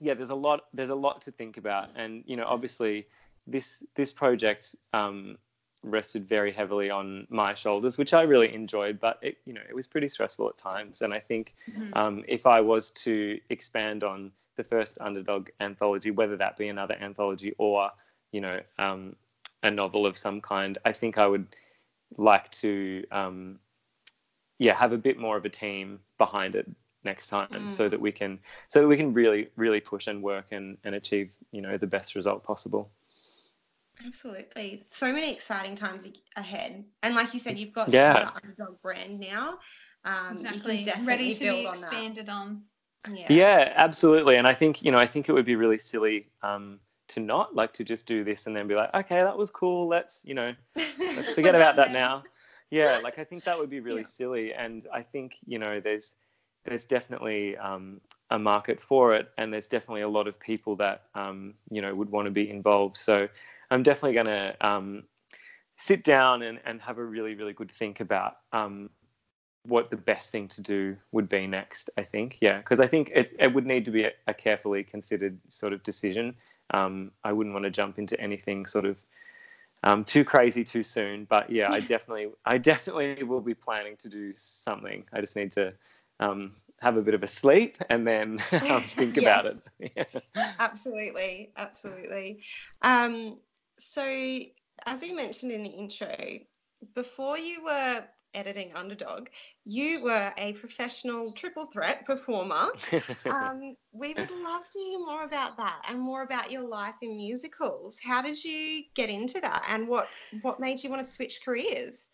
yeah, there's a lot there's a lot to think about, and you know, obviously, this this project um, rested very heavily on my shoulders, which I really enjoyed, but it, you know, it was pretty stressful at times. And I think mm-hmm. um, if I was to expand on the first underdog anthology, whether that be another anthology or you know, um, a novel of some kind, I think I would like to, um, yeah, have a bit more of a team behind it next time, mm. so that we can, so that we can really, really push and work and and achieve, you know, the best result possible. Absolutely, so many exciting times ahead, and like you said, you've got yeah. the underdog brand now. Um, exactly. You can definitely Ready to build be expanded on, on. Yeah. yeah, absolutely. And I think you know, I think it would be really silly um, to not like to just do this and then be like okay that was cool let's you know let's forget about that now yeah like i think that would be really yeah. silly and i think you know there's there's definitely um, a market for it and there's definitely a lot of people that um, you know would want to be involved so i'm definitely going to um, sit down and, and have a really really good think about um, what the best thing to do would be next i think yeah because i think it, it would need to be a, a carefully considered sort of decision um, I wouldn't want to jump into anything sort of um, too crazy too soon. But yeah, I definitely, I definitely will be planning to do something. I just need to um, have a bit of a sleep and then um, think about it. absolutely, absolutely. So, as you mentioned in the intro, before you were editing Underdog, you were a professional triple threat performer. um, we would love to hear more about that and more about your life in musicals. How did you get into that, and what what made you want to switch careers?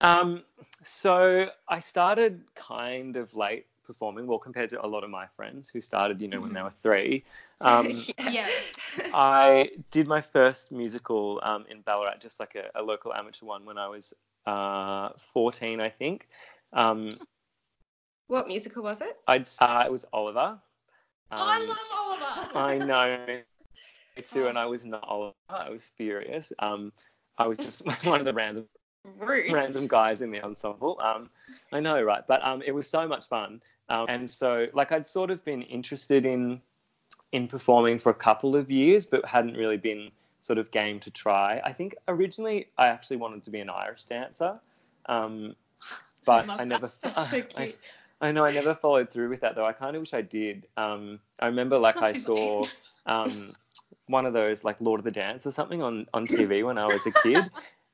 Um, so I started kind of late performing. Well, compared to a lot of my friends who started, you know, mm-hmm. when they mm-hmm. were three. Um, yeah. I did my first musical um, in Ballarat, just like a, a, local amateur one, when I was uh, 14, I think. Um, what musical was it? I'd uh, it was Oliver. Oh, I um, love Oliver. I know. Too, and I was not Oliver. I was furious. Um, I was just one of the random Rude. random guys in the ensemble. Um, I know, right? But um, it was so much fun, um, and so like I'd sort of been interested in in performing for a couple of years, but hadn't really been sort of game to try. I think originally I actually wanted to be an Irish dancer, um, but I, I never. so I, I, know I never followed through with that though. I kind of wish I did. Um, I remember like I saw um, one of those like Lord of the Dance or something on on TV when I was a kid.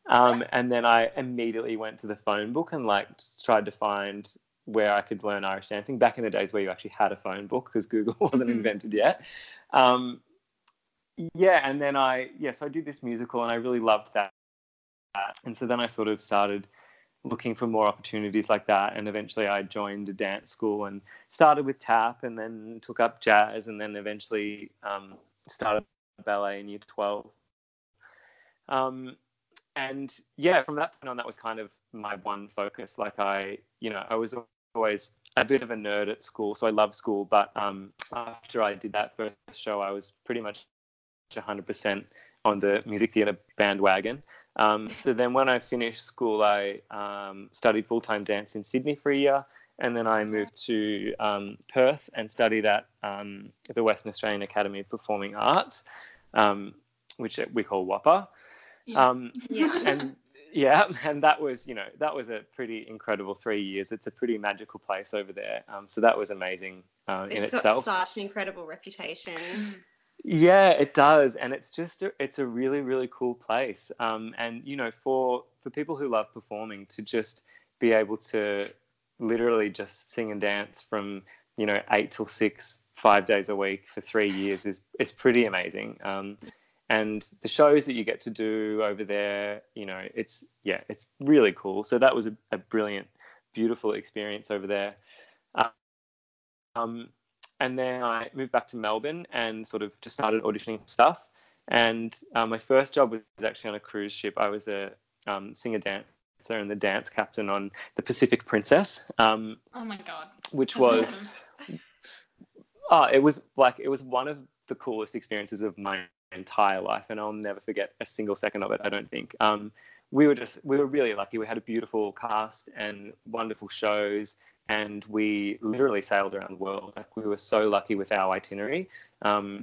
Um, and then I immediately went to the phone book and like tried to find where I could learn Irish dancing back in the days where you actually had a phone book because Google wasn't mm-hmm. invented yet. Um, yeah, and then I yes, yeah, so I did this musical and I really loved that. And so then I sort of started looking for more opportunities like that and eventually I joined a dance school and started with tap and then took up jazz and then eventually um, started ballet in year 12. Um, and yeah, from that point on, that was kind of my one focus. Like I, you know, I was always a bit of a nerd at school, so I love school. But um, after I did that first show, I was pretty much 100% on the music theatre bandwagon. Um, so then when I finished school, I um, studied full time dance in Sydney for a year. And then I moved to um, Perth and studied at um, the Western Australian Academy of Performing Arts, um, which we call WAAPA. Yeah. Um, yeah. and yeah, and that was, you know, that was a pretty incredible three years. It's a pretty magical place over there. Um, so that was amazing uh, in it's itself. It's got such an incredible reputation. Yeah, it does, and it's just a, it's a really really cool place. Um, and you know, for for people who love performing, to just be able to literally just sing and dance from you know eight till six, five days a week for three years is is pretty amazing. Um, and the shows that you get to do over there you know it's yeah it's really cool. So that was a, a brilliant beautiful experience over there. Um, and then i moved back to melbourne and sort of just started auditioning stuff. And um, my first job was actually on a cruise ship. I was a um, singer dancer and the dance captain on the pacific princess um, oh my god. which That's was awesome. oh it was like it was one of the coolest experiences of my entire life, and I'll never forget a single second of it. I don't think. Um, we were just we were really lucky. We had a beautiful cast and wonderful shows, and we literally sailed around the world. Like we were so lucky with our itinerary because um,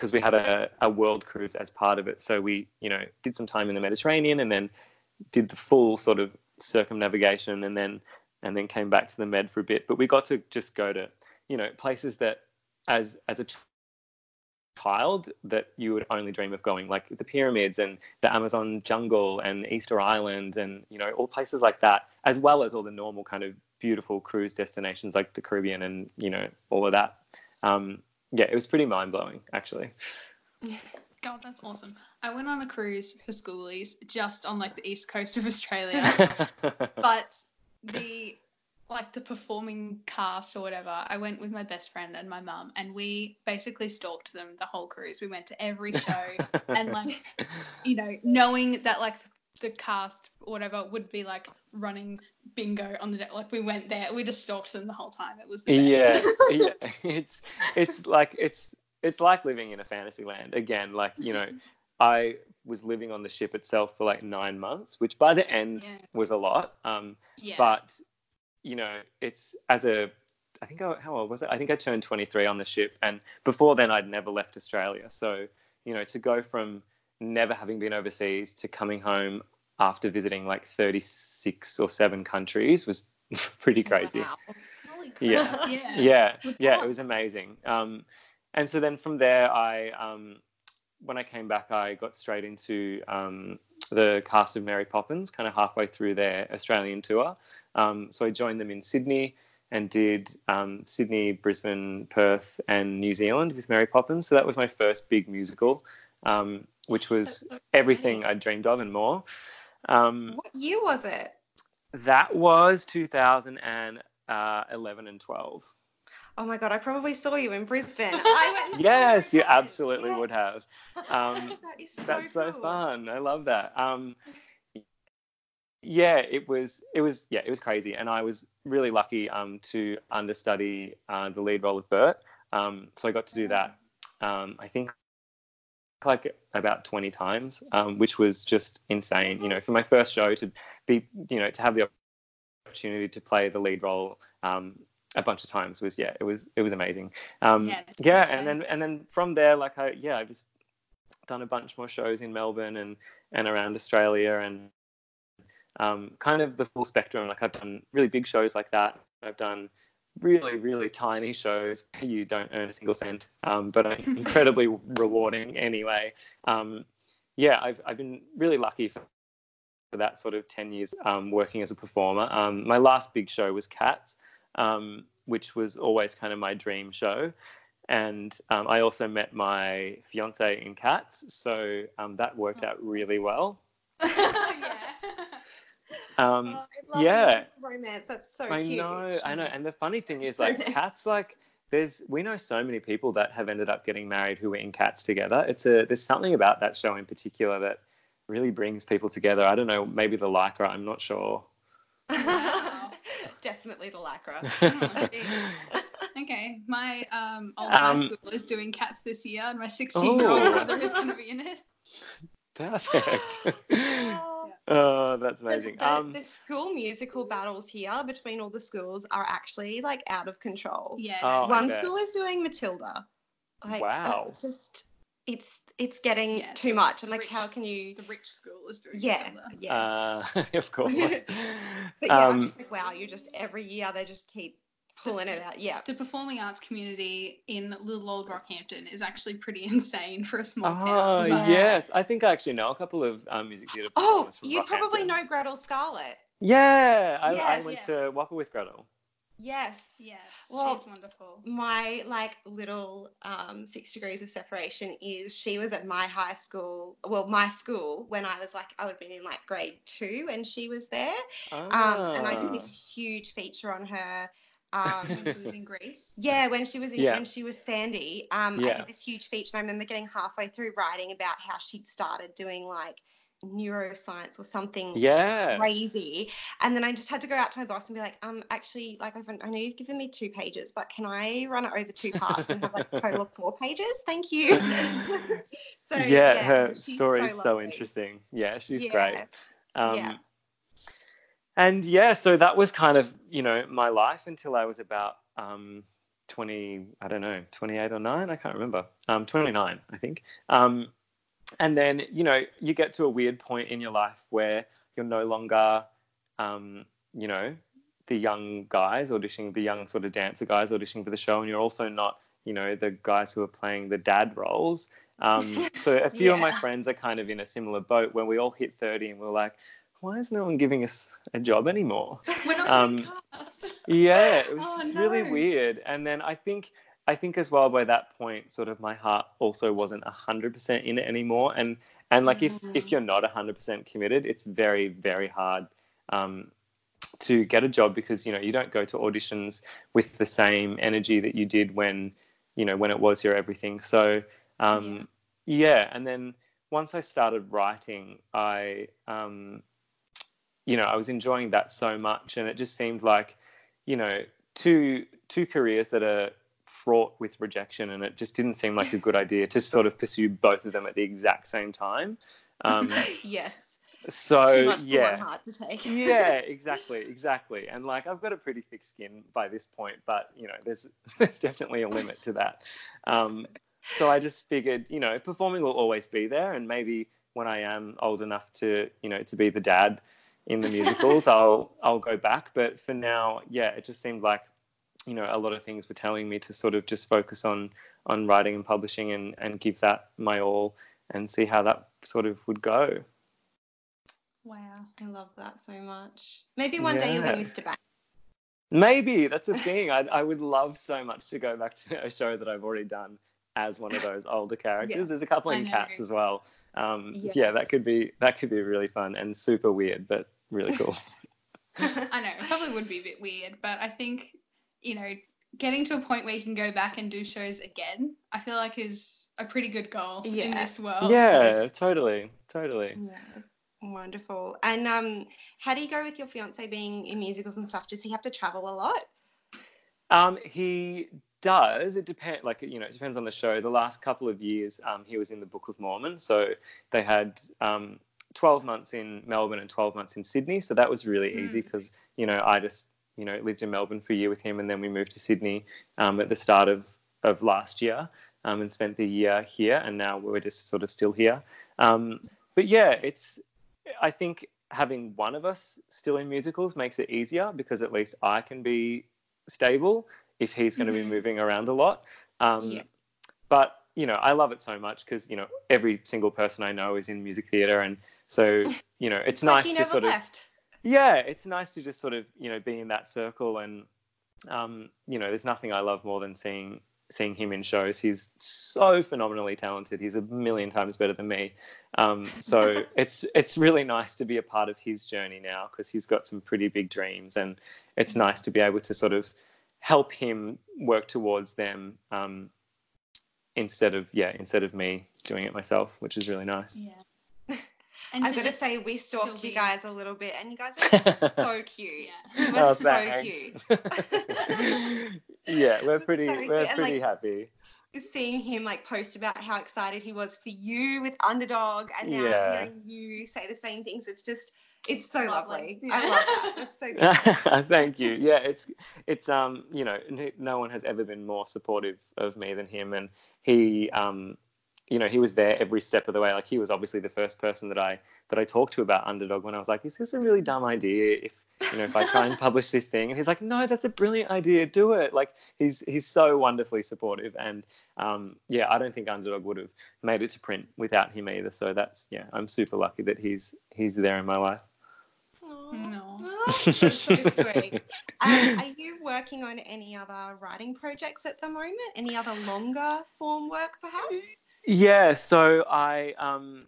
mm. we had a, a world cruise as part of it. So we you know did some time in the Mediterranean and then did the full sort of circumnavigation and then and then came back to the Med for a bit. But we got to just go to you know places that as as a child that you would only dream of going, like the pyramids and the Amazon jungle and Easter Island and you know all places like that, as well as all the normal kind of beautiful cruise destinations like the Caribbean and you know all of that. Um, yeah, it was pretty mind blowing actually. God, that's awesome. I went on a cruise for schoolies just on like the east coast of Australia, but the like the performing cast or whatever, I went with my best friend and my mum, and we basically stalked them the whole cruise. We went to every show, and like, you know, knowing that like the cast or whatever would be like running bingo on the deck. Like we went there, we just stalked them the whole time. It was yeah, yeah. It's it's like it's it's like living in a fantasy land again. Like you know, I was living on the ship itself for like nine months, which by the end yeah. was a lot. Um, yeah. But you know, it's as a I think I, how old was it? I think I turned 23 on the ship, and before then I'd never left Australia. So you know, to go from never having been overseas to coming home after visiting like 36 or seven countries was pretty crazy. Wow. Yeah. yeah, yeah, yeah, it was amazing. Um, and so then from there, I um, when I came back, I got straight into um, the cast of Mary Poppins, kind of halfway through their Australian tour. Um, so I joined them in Sydney and did um, Sydney, Brisbane, Perth, and New Zealand with Mary Poppins. So that was my first big musical, um, which was everything I dreamed of and more. Um, what year was it? That was 2011. uh, 11 and 12. Oh my god, I probably saw you in Brisbane. Yes, you absolutely yes. would have. Um, that is so That's so fun. I love that. Um, yeah, it was. It was. Yeah, it was crazy, and I was really lucky um, to understudy uh, the lead role of Bert. Um, so I got to do that. Um, I think like about 20 times, um, which was just insane. You know, for my first show to be, you know, to have the opportunity to play the lead role um, a bunch of times was, yeah, it was, it was amazing. Um, Yeah, yeah, and then and then from there, like I, yeah, I've just done a bunch more shows in Melbourne and and around Australia and um, kind of the full spectrum. Like I've done really big shows like that. I've done really really tiny shows where you don't earn a single cent, um, but incredibly rewarding anyway. Um, yeah, I've I've been really lucky for, for that sort of ten years um, working as a performer. Um, my last big show was Cats, um, which was always kind of my dream show. And um, I also met my fiance in Cats, so um, that worked out really well. yeah. Um, Oh, yeah. romance. That's so I cute. know, I know. And the funny thing is, like, cats, like, there's we know so many people that have ended up getting married who were in cats together. It's a there's something about that show in particular that really brings people together. I don't know, maybe the lycra, I'm not sure. Wow. Definitely the lycra. Okay, my um, old Um, high school is doing Cats this year, and my 16 year old brother is going to be in it. Perfect. Oh. oh, that's The, amazing. the, Um, the school musical battles here between all the schools are actually like out of control. Yeah. Oh, no, I One bet. school is doing Matilda. Like, Wow. It's just it's it's getting Yeah, too the much. And like, rich- how can you? the rich school is doing Yeah, Matilda. yeah. uh, of course. but yeah, I'm um, just like, wow, you just every year they just keep pulling it out. Yeah. The performing arts community in little old Rockhampton is actually pretty insane for a small Oh town. Yeah. yes, I think I actually know a couple of um, music theatre. Oh, you probably know Gretel Scarlett. Yeah, I, I went yes. to WAAPA with Gretel. Yes. Yes, Well, she's wonderful. my like little um, six degrees of separation is she was at my high school well my school when i was like i would have been in like grade two and she was there um, and i did Ah. this huge feature on her um, She was in Grease. yeah when she was in Yeah. when she was sandy um, i did this huge feature and i remember getting halfway through writing about how she'd started doing like neuroscience or something Yeah. crazy. And then I just had to go out to my boss and be like, um, actually, like I've, I know you've given me two pages, but can I run it over two parts and have like a total of four pages? Thank you. so yeah, her she's story is so lovely. interesting. Yeah, she's Yeah. great. Um, Yeah. And yeah, so that was kind of, you know, my life until I was about um, 20, I don't know, 28 or 9, I can't remember. Um, 29, I think. Um, and then, you know, you get to a weird point in your life where you're no longer, um, you know, the young guys auditioning, the young sort of dancer guys auditioning for the show, and you're also not, you know, the guys who are playing the dad roles. Um, so a few of my friends are kind of in a similar boat when we all hit 30 and we're like, why is no one giving us a job anymore? We're not Um, getting cast. Yeah, it was Oh, really weird. And then I think I think as well by that point, sort of my heart also wasn't hundred percent in it anymore. And and like if if Mm. you're not hundred percent committed, it's very very hard um, to get a job because you know you don't go to auditions with the same energy that you did when you know when it was your everything. So um, yeah. and then once I started writing, I um, you know I was enjoying that so much, and it just seemed like you know two two careers that are fraught with rejection, and it just didn't seem like a good idea to sort of pursue both of them at the exact same time. Um, yes. so Too much for yeah, one heart to take. yeah, exactly, exactly. And like I've got a pretty thick skin by this point, but you know, there's there's definitely a limit to that. Um, so I just figured, you know, performing will always be there, and maybe when I am old enough to, you know, to be the dad in the musicals, I'll I'll go back. But for now, yeah, it just seemed like, you know, a lot of things were telling me to sort of just focus on on writing and publishing and and give that my all and see how that sort of would go. Wow. I love that so much. Maybe one day you'll be Mr. Banks. Maybe that's a thing. I I would love so much to go back to a show that I've already done as one of those older characters. Yes, There's a couple in. Cats as well. Um, Yeah, that could be that could be really fun and super weird, but really cool. I know it probably would be a bit weird, but I think you know getting to a point where you can go back and do shows again, I feel like is a pretty good goal in this world. yeah, totally, totally. Yeah. Wonderful. And um, how do you go with your fiance being in musicals and stuff? Does he have to travel a lot? Um, he does. It depends. Like you know, it depends on the show. The last couple of years, um, he was in the Book of Mormon, so they had um, twelve months in Melbourne and twelve months in Sydney. So that was really easy because you know I just you know lived in Melbourne for a year with him, and then we moved to Sydney um, at the start of of last year, um, and spent the year here, and now we're just sort of still here. Um, but yeah, it's. I think having one of us still in musicals makes it easier because at least I can be stable if he's going to be moving around a lot. Um, Yeah. But you know, I love it so much because you know every single person I know is in music theatre, and so you know it's nice like to sort of left. Yeah, it's nice to just sort of you know be in that circle, and um, you know, there's nothing I love more than seeing seeing him in shows. He's so phenomenally talented. He's a million times better than me. Um, so it's it's really nice to be a part of his journey now because he's got some pretty big dreams, and it's nice to be able to sort of help him work towards them um, instead of yeah instead of me doing it myself, which is really nice. Yeah. And I've to got to just say, we stalked you guys a little bit, and you guys are so cute. Yeah. You were Oh, so thanks. cute. yeah, we're It's pretty so we're and, pretty like, happy. Seeing him like post about how excited he was for you with Underdog, and now Yeah. hearing you say the same things, it's just, it's so Lovely. lovely. I love that. It's so good. Thank you. Yeah, it's it's um you know no one has ever been more supportive of me than him, and he um you know he was there every step of the way. Like he was obviously the first person that I that I talked to about Underdog when I was like, is this a really dumb idea? If you know if I try and publish this thing, and he's like, no, that's a brilliant idea. Do it. Like he's he's so wonderfully supportive, and um yeah, I don't think Underdog would have made it to print without him either. So that's yeah, I'm super lucky that he's he's there in my life. No. Oh, that's so sweet. Um, are you working on any other writing projects at the moment? Any other longer form work, perhaps? Yeah, so I um,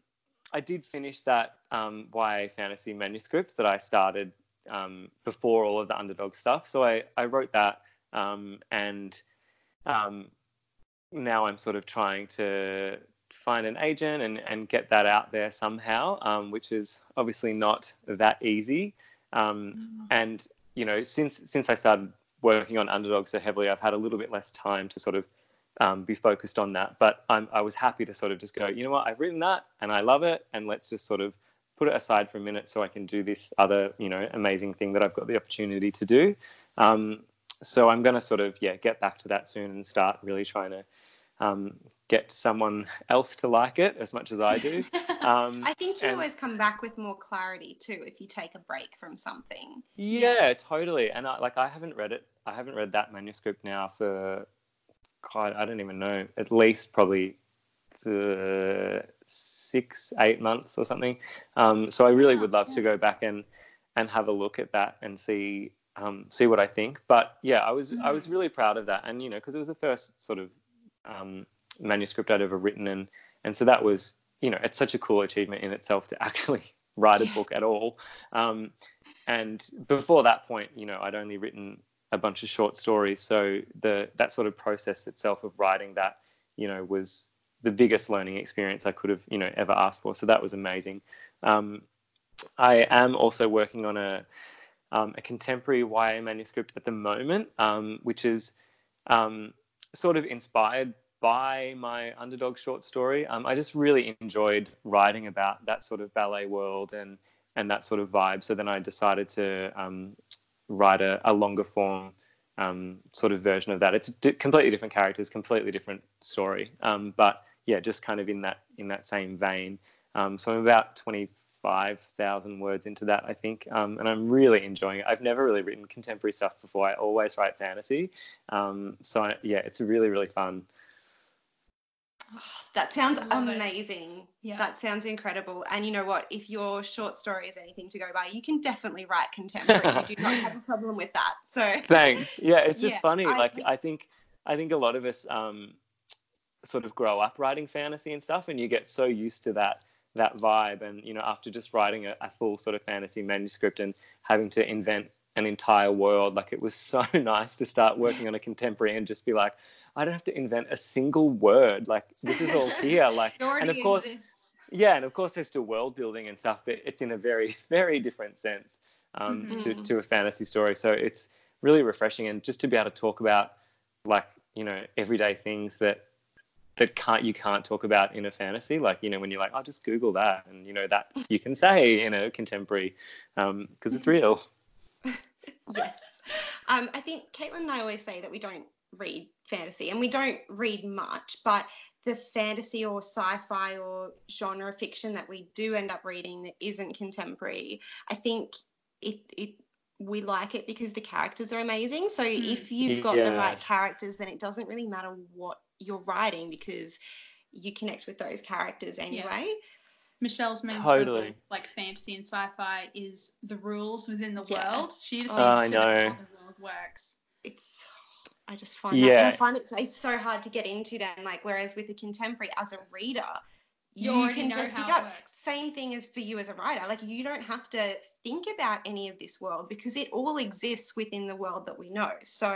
I did finish that um, YA fantasy manuscript that I started um, before all of the underdog stuff. So I, I wrote that um, and um, now I'm sort of trying to find an agent and, and get that out there somehow, um, which is obviously not that easy. Um, and you know, since since I started working on underdog so heavily, I've had a little bit less time to sort of um, be focused on that. But I'm, I was happy to sort of just go, you know what, I've written that and I love it, and let's just sort of put it aside for a minute so I can do this other, you know, amazing thing that I've got the opportunity to do. Um, so I'm going to sort of yeah get back to that soon and start really trying to um, get someone else to like it as much as I do. Um, I think you and- always come back with more clarity too if you take a break from something. Yeah, totally. And I, like I haven't read it. I haven't read that manuscript now for quite. I don't even know. At least probably uh, six, eight months or something. Um, so I really Wow, would love to go back and and have a look at that and see um, see what I think. But yeah, I was I was really proud of that, and you know, because it was the first sort of um, manuscript I'd ever written, and and so that was you know, it's such a cool achievement in itself to actually write a Yes. book at all. Um, and before that point, you know, I'd only written a bunch of short stories, so the that sort of process itself of writing that, you know, was the biggest learning experience I could have, you know, ever asked for. So that was amazing. Um, I am also working on a um, a contemporary YA manuscript at the moment, um, which is um, sort of inspired by my underdog short story. Um, I just really enjoyed writing about that sort of ballet world and and that sort of vibe. So then I decided to um, write a, a longer form um, sort of version of that. It's d- completely different characters, completely different story, um, but yeah, just kind of in that in that same vein. Um, so I'm about twenty five thousand words into that, I think, um, and I'm really enjoying it. I've never really written contemporary stuff before. I always write fantasy, um, so I, yeah, it's really really fun. That sounds amazing. Yeah. That sounds incredible. And you know what? If your short story is anything to go by, you can definitely write contemporary. you do not have a problem with that. So Thanks. Yeah, it's just Yeah, funny. I like think- I think I think a lot of us um, sort of grow up writing fantasy and stuff, and you get so used to that that vibe. And you know, after just writing a, a full sort of fantasy manuscript and having to invent an entire world, like it was so nice to start working on a contemporary and just be like, I don't have to invent a single word. Like this is all here. Like, and of course, exists. yeah, and of course, there's still world building and stuff, but it's in a very, very different sense um, Mhm. to to a fantasy story. So it's really refreshing, and just to be able to talk about like you know everyday things that that can't you can't talk about in a fantasy. Like you know when you're like, I'll just Google that, and you know that you can say in a contemporary because it's real. yes. Um, I think Caitlin and I always say that we don't read fantasy and we don't read much, but the fantasy or sci-fi or genre fiction that we do end up reading that isn't contemporary, I think it it we like it because the characters are amazing. So Mm. if you've got the right characters, then it doesn't really matter what you're writing because you connect with those characters anyway. Michelle's main Totally. struggle, like fantasy and sci-fi, is the rules within the Yeah. world. She just Oh, needs I to know know. how the world works. it's I just find that and Yeah. I find it's it's so hard to get into then. Like whereas with a contemporary as a reader, You you, can just pick up. works. Same thing as for you as a writer. Like you don't have to think about any of this world because it all exists within the world that we know. So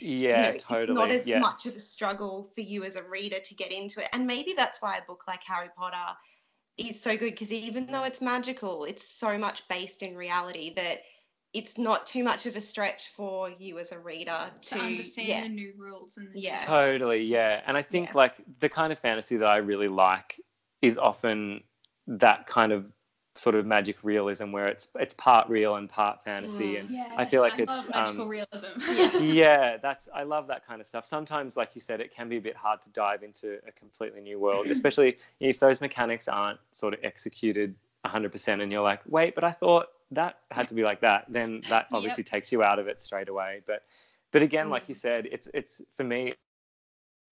Yeah, you know, totally. it's not as yeah. much of a struggle for you as a reader to get into it. And maybe that's why a book like Harry Potter is so good because even though it's magical, it's so much based in reality that it's not too much of a stretch for you as a reader to, To understand yeah, the new rules and the Yeah. Totally, yeah. And I think Yeah. like the kind of fantasy that I really like is often that kind of sort of magic realism where it's it's part real and part fantasy Mm. and Yes, I feel like I it's, love magical um, realism. Yeah. yeah, that's I love that kind of stuff. Sometimes, like you said, it can be a bit hard to dive into a completely new world, especially if those mechanics aren't sort of executed 100% and you're like, wait, but I thought that had to be like that. Then that Yep. obviously takes you out of it straight away. But but again, like Mm. you said, it's it's for me,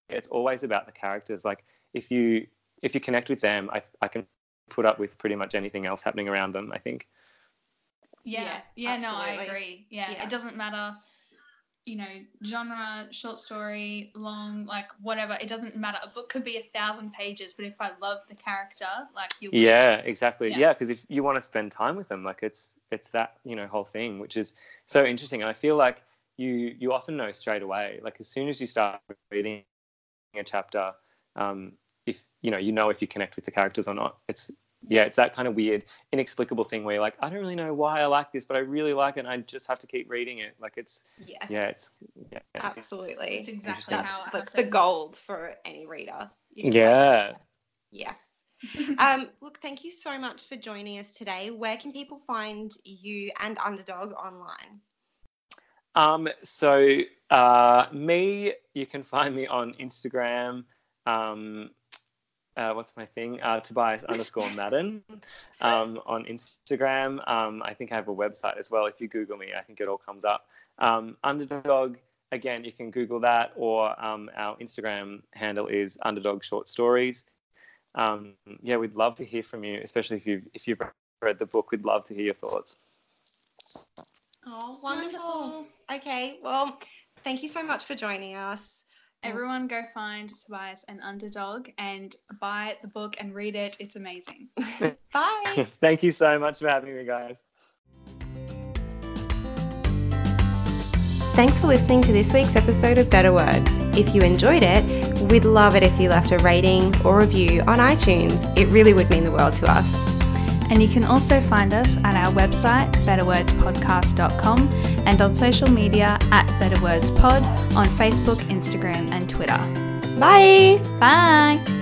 it's always about the characters. Like if you if you connect with them, I I can put up with pretty much anything else happening around them. I think. Yeah, Yeah, yeah, no, I agree. Yeah, Yeah. it doesn't matter, you know, genre, short story, long, like whatever. It doesn't matter. A book could be a thousand pages, but if I love the character, like you, Yeah, exactly. Yeah. Yeah, because if you want to spend time with them, like it's it's that you know whole thing, which is so interesting. And I feel like you you often know straight away, like as soon as you start reading a chapter, um, if you know you know if you connect with the characters or not. It's yeah, it's that kind of weird, inexplicable thing where you're like, I don't really know why I like this, but I really like it, and I just have to keep reading it. Like it's Yes. yeah, it's yeah, it's, absolutely. it's exactly That's how it like the gold for any reader. You just like- yeah. yes. Um, look, thank you so much for joining us today. Where can people find you and Underdog online? Um, so uh, me, you can find me on Instagram. Um, uh, what's my thing? Uh, Tobias underscore Madden um, on Instagram. Um, I think I have a website as well. If you Google me, I think it all comes up. Um, Underdog. Again, you can Google that, or um, our Instagram handle is Underdog Short Stories. Um, yeah, we'd love to hear from you, especially if you've if you've read the book. We'd love to hear your thoughts. Oh, wonderful. Okay, well, thank you so much for joining us. Everyone go find Tobias and Underdog and buy the book and read it. It's amazing. Bye. Thank you so much for having me, guys. Thanks for listening to this week's episode of Better Words. If you enjoyed it, we'd love it if you left a rating or review on iTunes. It really would mean the world to us. And you can also find us at our website, betterwordspodcast.com, and on social media at betterwordspod on Facebook, Instagram, and Twitter. Bye. Bye!